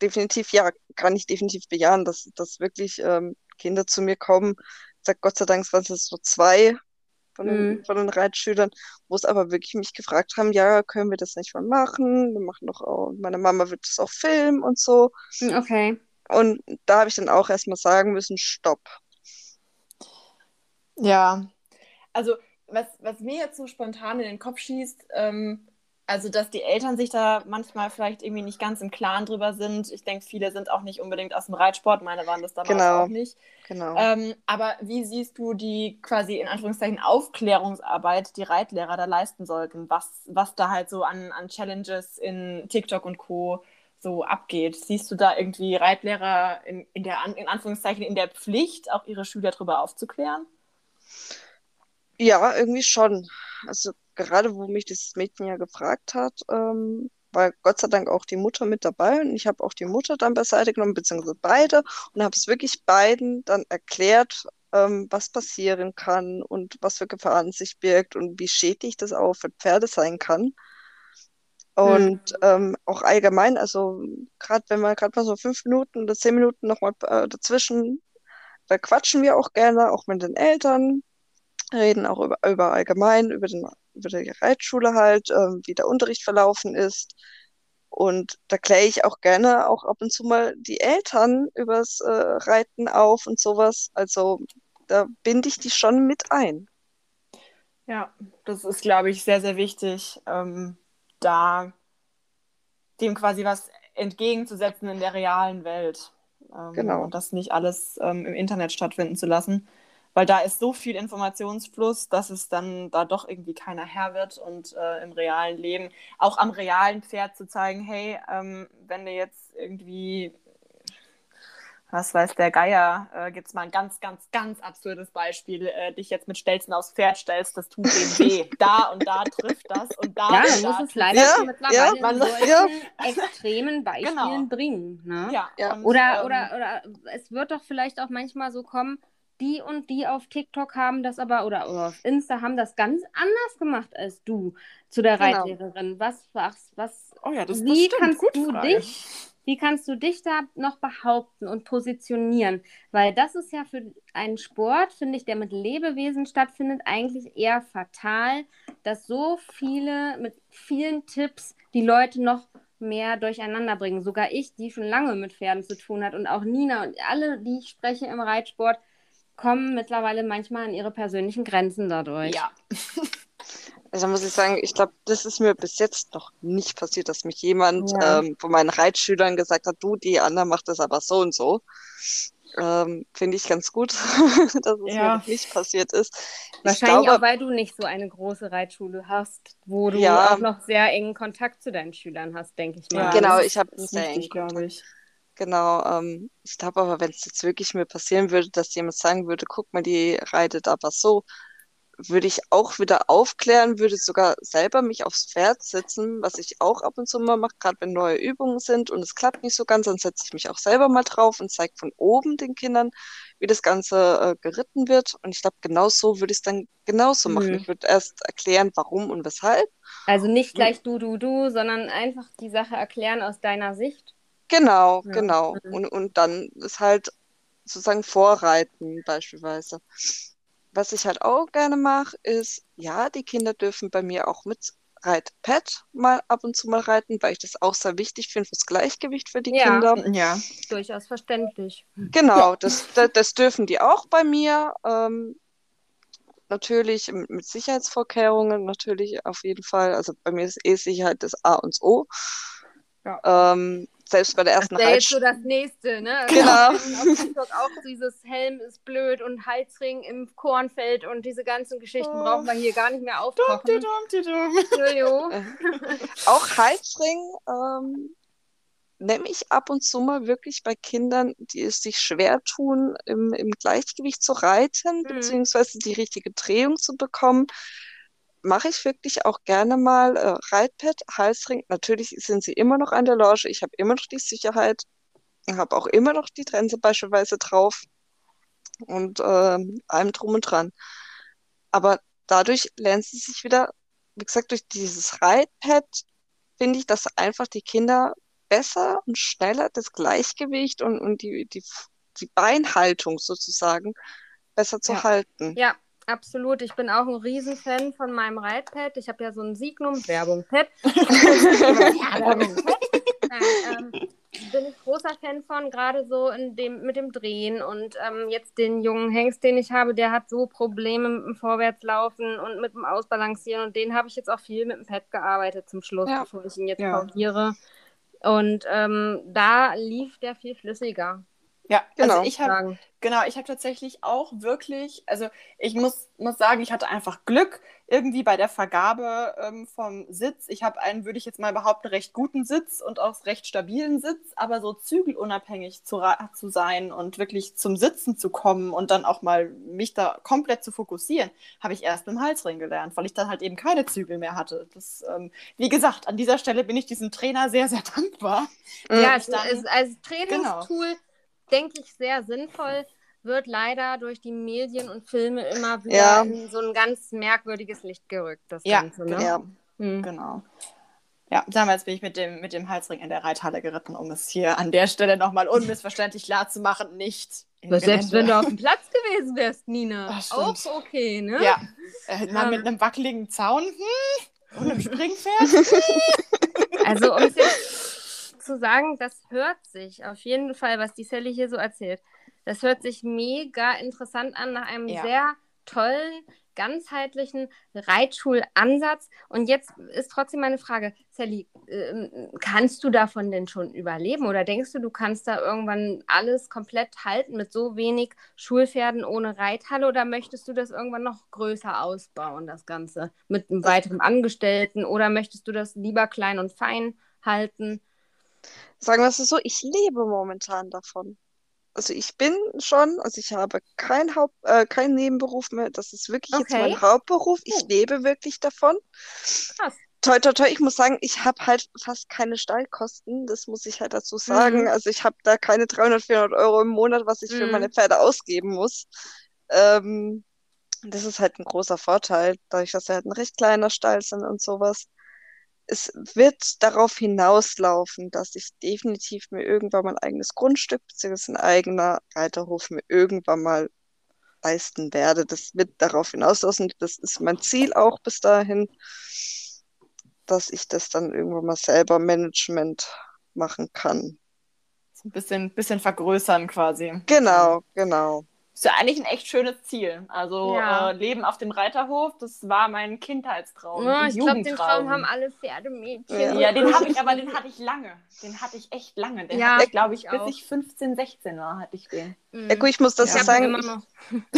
definitiv, ja, kann ich definitiv bejahen, dass, dass wirklich ähm, Kinder zu mir kommen. Ich sag Gott sei Dank waren es so zwei von, mhm. von den Reitschülern, wo es aber wirklich mich gefragt haben, ja, können wir das nicht mal machen? Wir machen doch auch, meine Mama wird das auch filmen und so. Hm, okay. Und da habe ich dann auch erstmal sagen müssen, stopp. Ja, also was, was mir jetzt so spontan in den Kopf schießt, ähm, also, dass die Eltern sich da manchmal vielleicht irgendwie nicht ganz im Klaren drüber sind. Ich denke, viele sind auch nicht unbedingt aus dem Reitsport. Meine waren das damals genau. auch nicht. Genau. Ähm, aber wie siehst du die quasi in Anführungszeichen Aufklärungsarbeit, die Reitlehrer da leisten sollten? Was, was da halt so an, an Challenges in TikTok und Co. so abgeht? Siehst du da irgendwie Reitlehrer in, in der in Anführungszeichen in der Pflicht, auch ihre Schüler darüber aufzuklären? Ja, irgendwie schon. Also gerade wo mich das Mädchen ja gefragt hat, ähm, war Gott sei Dank auch die Mutter mit dabei und ich habe auch die Mutter dann beiseite genommen, beziehungsweise beide und habe es wirklich beiden dann erklärt, ähm, was passieren kann und was für Gefahren sich birgt und wie schädlich das auch für Pferde sein kann. Und mhm. ähm, auch allgemein, also gerade wenn wir gerade mal so fünf Minuten oder zehn Minuten nochmal äh, dazwischen, da quatschen wir auch gerne, auch mit den Eltern, reden auch über, über allgemein, über, den, über die Reitschule halt, ähm, wie der Unterricht verlaufen ist. Und da kläre ich auch gerne auch ab und zu mal die Eltern übers äh, Reiten auf und sowas. Also da binde ich die schon mit ein. Ja, das ist, glaube ich, sehr, sehr wichtig, ähm, da dem quasi was entgegenzusetzen in der realen Welt. Ähm, genau. Und das nicht alles ähm, im Internet stattfinden zu lassen weil da ist so viel Informationsfluss, dass es dann da doch irgendwie keiner Herr wird und äh, im realen Leben auch am realen Pferd zu zeigen, hey, ähm, wenn du jetzt irgendwie, was weiß der Geier, äh, gibt es mal ein ganz, ganz, ganz absurdes Beispiel, äh, dich jetzt mit Stelzen aufs Pferd stellst, das tut dem weh. da und da trifft das und da. Ja, man muss es leider ja, mittlerweile ja, man, in ja. extremen Beispielen genau. bringen. Ne? Ja, und, oder, ähm, oder, oder es wird doch vielleicht auch manchmal so kommen, die und die auf TikTok haben das aber oder, oder auf Insta haben das ganz anders gemacht als du zu der genau. Reitlehrerin. Was, was, was, oh ja, das, wie das kannst du Frage. dich, wie kannst du dich da noch behaupten und positionieren? Weil das ist ja für einen Sport, finde ich, der mit Lebewesen stattfindet, eigentlich eher fatal, dass so viele mit vielen Tipps die Leute noch mehr durcheinander bringen. Sogar ich, die schon lange mit Pferden zu tun hat und auch Nina und alle, die ich spreche im Reitsport, kommen mittlerweile manchmal an ihre persönlichen Grenzen dadurch. Ja. Also muss ich sagen, ich glaube, das ist mir bis jetzt noch nicht passiert, dass mich jemand ja. ähm, von meinen Reitschülern gesagt hat, du, die Anna macht das aber so und so. Ähm, Finde ich ganz gut, dass es ja. mir noch nicht passiert ist. Wahrscheinlich glaube, auch, weil du nicht so eine große Reitschule hast, wo du ja. auch noch sehr engen Kontakt zu deinen Schülern hast, denke ich mal. Ja, genau, ich habe sehr engen Kontakt. Ich. Genau, ähm, ich glaube aber, wenn es jetzt wirklich mir passieren würde, dass jemand sagen würde, guck mal, die reitet aber so, würde ich auch wieder aufklären, würde sogar selber mich aufs Pferd setzen, was ich auch ab und zu mal mache, gerade wenn neue Übungen sind und es klappt nicht so ganz, dann setze ich mich auch selber mal drauf und zeige von oben den Kindern, wie das Ganze äh, geritten wird. Und ich glaube, genau so würde ich es dann genauso machen. Mhm. Ich würde erst erklären, warum und weshalb. Also nicht gleich du, du, du, sondern einfach die Sache erklären aus deiner Sicht. Genau, ja. genau. Mhm. Und, und dann ist halt sozusagen Vorreiten beispielsweise. Was ich halt auch gerne mache, ist, ja, die Kinder dürfen bei mir auch mit Reitpad mal ab und zu mal reiten, weil ich das auch sehr wichtig finde fürs Gleichgewicht für die ja, Kinder. Ja, durchaus verständlich. Genau, ja. das, das, das, dürfen die auch bei mir. Ähm, natürlich mit Sicherheitsvorkehrungen, natürlich auf jeden Fall. Also bei mir ist eh Sicherheit das A und O. Ja. Ähm, selbst bei der ersten Das wäre jetzt so das nächste, ne? Also genau. Auf TikTok auch dieses Helm ist blöd und Halsring im Kornfeld und diese ganzen Geschichten oh. brauchen wir hier gar nicht mehr aufkochen. Dumm, dumm, dumm, auch Halsring ähm, nehme ich ab und zu mal wirklich bei Kindern, die es sich schwer tun, im, im Gleichgewicht zu reiten, mhm. beziehungsweise die richtige Drehung zu bekommen mache ich wirklich auch gerne mal äh, Reitpad, Halsring. Natürlich sind sie immer noch an der Loge. Ich habe immer noch die Sicherheit. Ich habe auch immer noch die Trense beispielsweise drauf und äh, allem drum und dran. Aber dadurch lernen sie sich wieder, wie gesagt, durch dieses Reitpad finde ich, dass einfach die Kinder besser und schneller das Gleichgewicht und, und die, die, die Beinhaltung sozusagen besser zu ja. halten. Ja, Absolut, ich bin auch ein Riesenfan von meinem Reitpad. Ich habe ja so ein Signum, Werbung Pad. Werbung Pad. Nein, ähm, bin ich großer Fan von, gerade so in dem, mit dem Drehen. Und ähm, jetzt den jungen Hengst, den ich habe, der hat so Probleme mit dem Vorwärtslaufen und mit dem Ausbalancieren. Und den habe ich jetzt auch viel mit dem Pad gearbeitet zum Schluss, ja. bevor ich ihn jetzt ja. pausiere. Und ähm, da lief der viel flüssiger. Ja, also genau. also ich habe genau, ich habe tatsächlich auch wirklich, also ich muss, muss sagen, ich hatte einfach Glück irgendwie bei der Vergabe ähm, vom Sitz. Ich habe einen, würde ich jetzt mal behaupten, recht guten Sitz und auch recht stabilen Sitz, aber so zügelunabhängig zu, zu sein und wirklich zum Sitzen zu kommen und dann auch mal mich da komplett zu fokussieren, habe ich erst mit dem Halsring gelernt, weil ich dann halt eben keine Zügel mehr hatte. Das, ähm, wie gesagt, an dieser Stelle bin ich diesem Trainer sehr, sehr dankbar. Ja, es, dann, ist als Trainingstool genau denke ich, sehr sinnvoll, wird leider durch die Medien und Filme immer wieder ja. in so ein ganz merkwürdiges Licht gerückt, das ja, Ganze. Ne? Ja, hm. genau. Ja, damals bin ich mit dem, mit dem Halsring in der Reithalle geritten, um es hier an der Stelle nochmal unmissverständlich klar zu machen, nicht. Selbst wenn du auf dem Platz gewesen wärst, Nina. Auch okay, ne? Ja. Äh, na, um, mit ähm. einem wackeligen Zaun hm, und einem Springpferd. also, um es jetzt zu sagen, das hört sich auf jeden Fall, was die Sally hier so erzählt, das hört sich mega interessant an nach einem ja. sehr tollen, ganzheitlichen Reitschulansatz. Und jetzt ist trotzdem meine Frage, Sally, äh, kannst du davon denn schon überleben oder denkst du, du kannst da irgendwann alles komplett halten mit so wenig Schulpferden ohne Reithalle oder möchtest du das irgendwann noch größer ausbauen, das Ganze mit einem weiteren Angestellten oder möchtest du das lieber klein und fein halten? Sagen wir es so, ich lebe momentan davon. Also ich bin schon, also ich habe keinen Haupt, äh, keinen Nebenberuf mehr. Das ist wirklich okay. jetzt mein Hauptberuf. Ich oh. lebe wirklich davon. Krass. Toi, toi, toi, ich muss sagen, ich habe halt fast keine Stallkosten, das muss ich halt dazu sagen. Mhm. Also ich habe da keine 300, 400 Euro im Monat, was ich mhm. für meine Pferde ausgeben muss. Ähm, das ist halt ein großer Vorteil, dadurch, dass wir halt ein recht kleiner Stall sind und sowas es wird darauf hinauslaufen, dass ich definitiv mir irgendwann mein eigenes Grundstück bzw. ein eigener Reiterhof mir irgendwann mal leisten werde. Das wird darauf hinauslaufen. Das ist mein Ziel auch bis dahin, dass ich das dann irgendwann mal selber Management machen kann. Ein bisschen, bisschen vergrößern quasi. Genau, genau. Ist ja eigentlich ein echt schönes Ziel. Also Ja. äh, Leben auf dem Reiterhof, das war mein Kindheitstraum. Oh, ich glaube, den Jugendtraum. Traum haben alle Pferdemädchen. Ja, den habe ich, aber den hatte ich lange. Den hatte ich echt lange. Den Ja, hatte ich, glaube ich, ich bis ich 15, 16 war, hatte ich den. Mhm. Ja, gut, ich muss das hab sagen. ich-.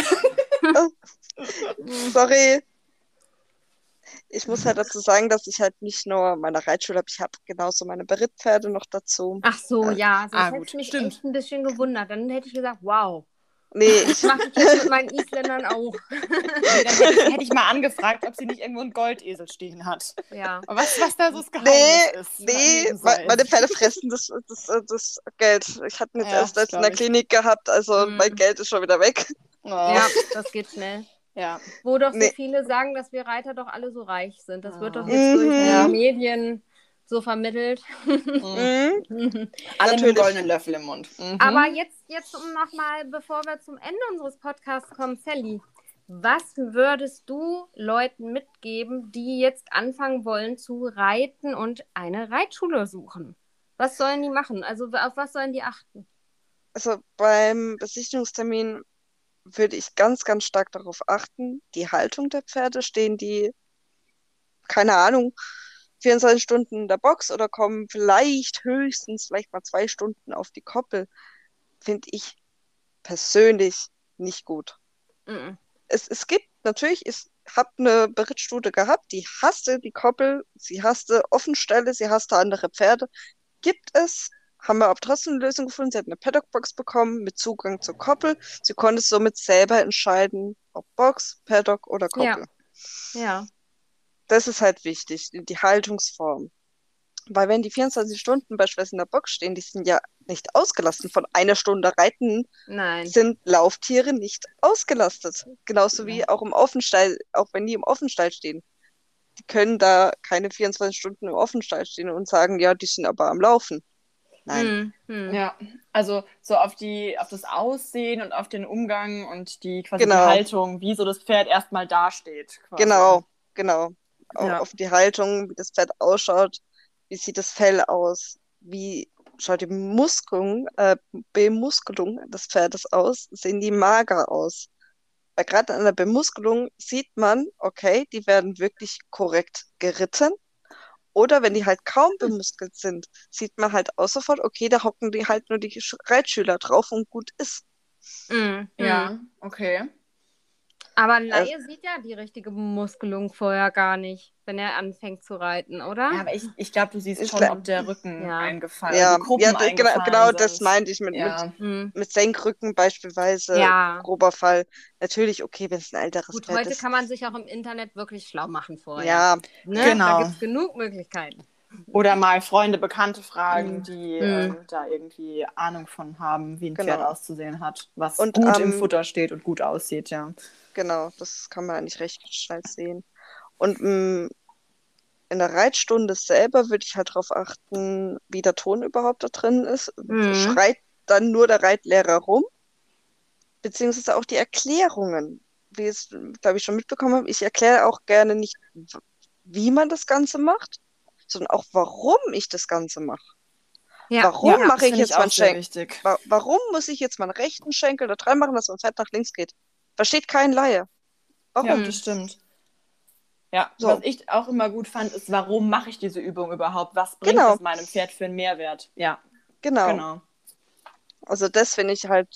Sorry. Ich muss halt dazu sagen, dass ich halt nicht nur meine Reitschule habe, ich habe genauso meine Berittpferde noch dazu. Ach so, ja, sonst Ah, hätte gut, ich mich stimmt. echt ein bisschen gewundert. Dann hätte ich gesagt, wow, Nee, das ich, mache ich jetzt mit meinen Isländern auch. Nee, dann hätte, ich- hätte ich mal angefragt, ob sie nicht irgendwo einen Goldesel stehen hat. Ja. Aber was, was da so das Geheimnis nee, ist. nee, meine Pferde fressen das, das, das Geld. Ich hatte jetzt Ja, erst letztens in der ich. Klinik gehabt, also Mhm. mein Geld ist schon wieder weg. Oh. ja, das geht schnell. ja. Wo doch so Nee. viele sagen, dass wir Reiter doch alle so reich sind. Das wird doch Ah. jetzt durch Mhm. die Ja. Medien so vermittelt. Mhm. Alle mit goldenen Löffel im Mund. Mhm. Aber jetzt, jetzt um nochmal, bevor wir zum Ende unseres Podcasts kommen, Sally, was würdest du Leuten mitgeben, die jetzt anfangen wollen zu reiten und eine Reitschule suchen? Was sollen die machen? Also auf was sollen die achten? Also beim Besichtigungstermin würde ich ganz, ganz stark darauf achten, die Haltung der Pferde. Stehen die, keine Ahnung, 24 Stunden in der Box oder kommen vielleicht höchstens vielleicht mal zwei Stunden auf die Koppel, finde ich persönlich nicht gut. Mhm. Es, es gibt natürlich, ich habe eine Berittstute gehabt, die hasste die Koppel, sie hasste Offenstelle, sie hasste andere Pferde. Gibt es, haben wir aber trotzdem eine Lösung gefunden. Sie hat eine Paddock-Box bekommen mit Zugang zur Koppel. Sie konnte somit selber entscheiden, ob Box, Paddock oder Ja. Koppel. Ja. Das ist halt wichtig, die Haltungsform. Weil wenn die 24 Stunden beispielsweise in der Box stehen, die sind ja nicht ausgelassen. Von einer Stunde Reiten Nein. sind Lauftiere nicht ausgelastet. Genauso wie auch im Offenstall, auch wenn die im Offenstall stehen. Die können da keine 24 Stunden im Offenstall stehen und sagen, ja, die sind aber am Laufen. Nein. Mhm. Mhm. Ja, also so auf die, auf das Aussehen und auf den Umgang und die quasi Genau. die Haltung, wie so das Pferd erstmal dasteht. Quasi. Genau, genau. Auch Ja. auf die Haltung, wie das Pferd ausschaut, wie sieht das Fell aus, wie schaut die Muskelung, äh, Bemuskelung des Pferdes aus, sehen die mager aus. Weil gerade an der Bemuskelung sieht man, okay, die werden wirklich korrekt geritten. Oder wenn die halt kaum bemuskelt sind, sieht man halt auch sofort, okay, da hocken die halt nur die Sch- Reitschüler drauf und gut ist. Mhm. Ja, okay. Aber ein Laie sieht ja die richtige Muskelung vorher gar nicht, wenn er anfängt zu reiten, oder? Ja, aber ich, ich glaube, du siehst Ich schon, ob der Rücken Ja. eingefallen Ja, die Gruppen ja, d- genau, genau das meinte ich mit, mit Ja, Mhm. mit Senkrücken beispielsweise, Ja. grober Fall. Natürlich, okay, wenn es ein älteres Gut, Pferd heute ist. kann man sich auch im Internet wirklich schlau machen vorher. Ja, ne? Genau. Da gibt es genug Möglichkeiten. Oder mal Freunde, Bekannte fragen, Mhm. die Mhm. ähm, da irgendwie Ahnung von haben, wie ein Genau. Pferd auszusehen hat, was Und, gut im ähm, Futter steht und gut aussieht, ja. Genau, das kann man eigentlich recht schnell sehen. Und mh, in der Reitstunde selber würde ich halt darauf achten, wie der Ton überhaupt da drin ist. Mhm. Schreit dann nur der Reitlehrer rum? Beziehungsweise auch die Erklärungen. Wie ich es, glaube ich, schon mitbekommen habe, ich erkläre auch gerne nicht, wie man das Ganze macht, sondern auch, warum ich das Ganze mache. Ja. Warum ja, mache ich jetzt auch meinen Schenkel? Wa warum muss ich jetzt meinen rechten Schenkel da dran machen, dass mein Pferd nach links geht? Versteht kein Laie. Warum? Ja, das stimmt. Ja, So. was ich auch immer gut fand, ist, warum mache ich diese Übung überhaupt? Was bringt Genau. es meinem Pferd für einen Mehrwert? Ja, Genau. genau. Also das finde ich halt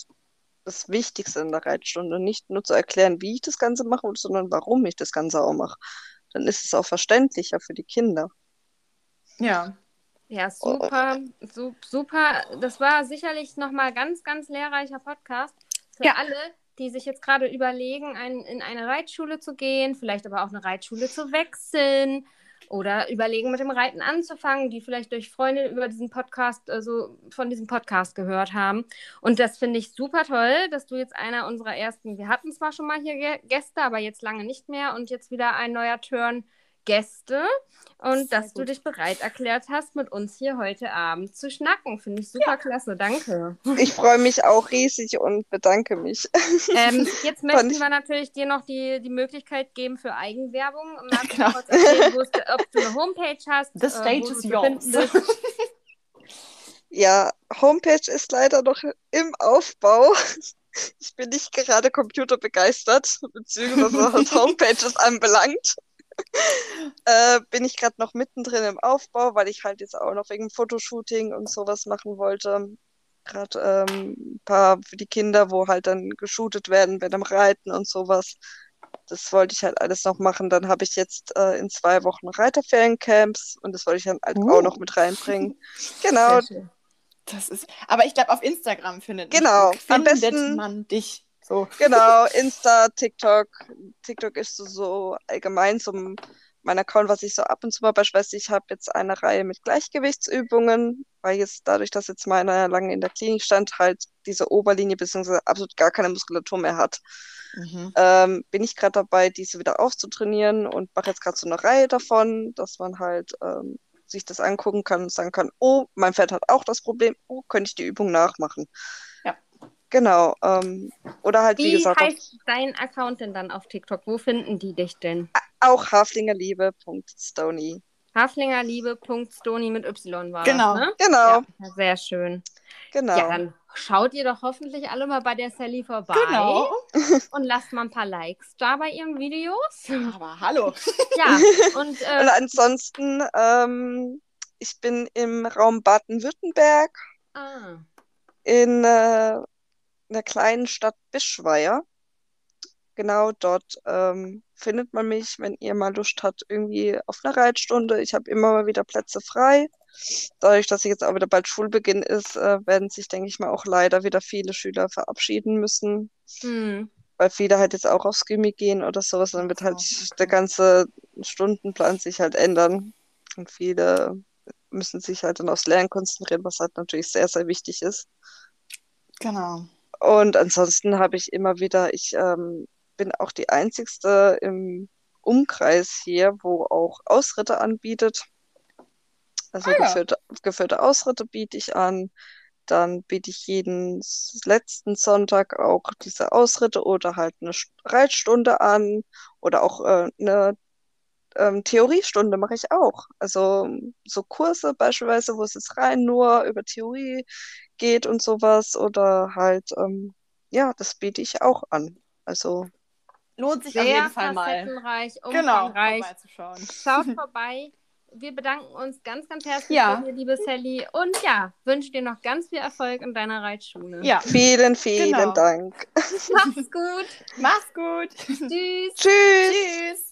das Wichtigste in der Reitstunde. Nicht nur zu erklären, wie ich das Ganze mache, sondern warum ich das Ganze auch mache. Dann ist es auch verständlicher für die Kinder. Ja, Ja, super, su super. Das war sicherlich nochmal ganz, ganz lehrreicher Podcast für Ja. alle, die sich jetzt gerade überlegen, ein, in eine Reitschule zu gehen, vielleicht aber auch eine Reitschule zu wechseln oder überlegen, mit dem Reiten anzufangen, die vielleicht durch Freunde über diesen Podcast, also von diesem Podcast gehört haben. Und das finde ich super toll, dass du jetzt einer unserer ersten, wir hatten zwar schon mal hier Gä- Gäste, aber jetzt lange nicht mehr und jetzt wieder ein neuer Turn Gäste und Sehr dass du gut. dich bereit erklärt hast, mit uns hier heute Abend zu schnacken. Finde ich super klasse. Danke. Ich freue mich auch riesig und bedanke mich. Ähm, jetzt möchten ich- wir natürlich dir noch die, die Möglichkeit geben für Eigenwerbung. Magst du Genau. kurz erzählen, ob du eine Homepage hast? The äh, stage is du yours. Ja, Homepage ist leider noch im Aufbau. Ich bin nicht gerade computerbegeistert, beziehungsweise was Homepages anbelangt. Äh, bin ich gerade noch mittendrin im Aufbau, weil ich halt jetzt auch noch wegen Fotoshooting und sowas machen wollte. Gerade ähm, ein paar für die Kinder, wo halt dann geshootet werden bei dem Reiten und sowas. Das wollte ich halt alles noch machen. Dann habe ich jetzt äh, in zwei Wochen Reiterferiencamps und das wollte ich dann halt Uh. auch noch mit reinbringen. Genau, Sehr schön. Das ist, aber ich glaube, auf Instagram findet, Genau, am findet besten- man dich. So. Genau, Insta, TikTok. TikTok ist so, so allgemein so mein Account, was ich so ab und zu mal beispielsweise, ich habe jetzt eine Reihe mit Gleichgewichtsübungen, weil jetzt dadurch, dass jetzt meiner lange in der Klinik stand, halt diese Oberlinie bzw. absolut gar keine Muskulatur mehr hat, Mhm. ähm, bin ich gerade dabei, diese wieder aufzutrainieren und mache jetzt gerade so eine Reihe davon, dass man halt ähm, sich das angucken kann und sagen kann, oh, mein Pferd hat auch das Problem, oh, könnte ich die Übung nachmachen. Genau. Ähm, oder halt, wie, Wie gesagt, auch heißt dein Account denn dann auf TikTok? Wo finden die dich denn? Auch haflingerliebe.stony. Haflingerliebe.stoni mit Y war Genau. das, ne? Genau, Ja. Sehr schön. genau. Ja, dann schaut ihr doch hoffentlich alle mal bei der Sally vorbei Genau. und lasst mal ein paar Likes da bei ihren Videos. Aber hallo. Ja, und Und äh, ansonsten, ähm, ich bin im Raum Baden-Württemberg ah, in äh, einer kleinen Stadt Bischweier. Genau dort ähm, findet man mich, wenn ihr mal Lust habt, irgendwie auf eine Reitstunde. Ich habe immer mal wieder Plätze frei. Dadurch, dass jetzt auch wieder bald Schulbeginn ist, äh, werden sich, denke ich mal, auch leider wieder viele Schüler verabschieden müssen. hm. weil viele halt jetzt auch aufs Gymi gehen oder sowas, dann wird halt So. der ganze Stundenplan sich halt ändern. Und viele müssen sich halt dann aufs Lernen konzentrieren, was halt natürlich sehr, sehr wichtig ist. Genau. Und ansonsten habe ich immer wieder, ich ähm, bin auch die einzigste im Umkreis hier, wo auch Ausritte anbietet. Also Ah ja. geführte, geführte Ausritte biete ich an. Dann biete ich jeden letzten Sonntag auch diese Ausritte oder halt eine St- Reitstunde an oder auch äh, eine ähm, Theoriestunde mache ich auch. Also so Kurse beispielsweise, wo es jetzt rein nur über Theorie geht und sowas oder halt, ähm, ja, das biete ich auch an. Also Lohnt sich auf sehr jeden Fall mal. facettenreich, Genau, umfangreich. vorbeizuschauen. Schaut vorbei. Wir bedanken uns ganz, ganz herzlich Ja. dir, liebe Sally. Und ja, wünsche dir noch ganz viel Erfolg in deiner Reitschule. Ja, vielen, vielen Genau. Dank. Mach's gut. mach's gut. Tschüss. Tschüss. Tschüss.